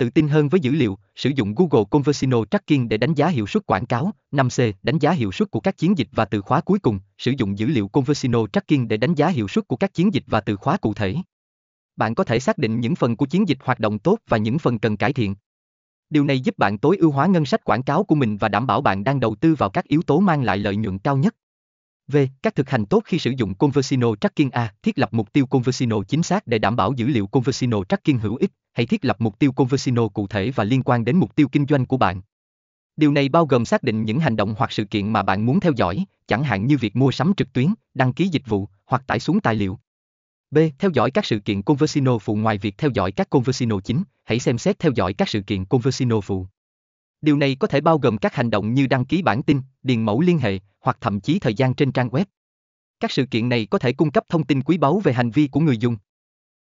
tự tin hơn với dữ liệu, sử dụng Google Conversino Tracking để đánh giá hiệu suất quảng cáo. 5C. Đánh giá hiệu suất của các chiến dịch và từ khóa cuối cùng, sử dụng dữ liệu Conversino Tracking để đánh giá hiệu suất của các chiến dịch và từ khóa cụ thể. Bạn có thể xác định những phần của chiến dịch hoạt động tốt và những phần cần cải thiện. Điều này giúp bạn tối ưu hóa ngân sách quảng cáo của mình và đảm bảo bạn đang đầu tư vào các yếu tố mang lại lợi nhuận cao nhất. V. Các thực hành tốt khi sử dụng Conversino Tracking A. Thiết lập mục tiêu Conversino chính xác để đảm bảo dữ liệu Conversino Tracking hữu ích, Hãy thiết lập mục tiêu Conversino cụ thể và liên quan đến mục tiêu kinh doanh của bạn. Điều này bao gồm xác định những hành động hoặc sự kiện mà bạn muốn theo dõi, chẳng hạn như việc mua sắm trực tuyến, đăng ký dịch vụ, hoặc tải xuống tài liệu. B. Theo dõi các sự kiện Conversino phụ ngoài việc theo dõi các Conversino chính, hãy xem xét theo dõi các sự kiện Conversino phụ. Điều này có thể bao gồm các hành động như đăng ký bản tin, điền mẫu liên hệ, hoặc thậm chí thời gian trên trang web. Các sự kiện này có thể cung cấp thông tin quý báu về hành vi của người dùng.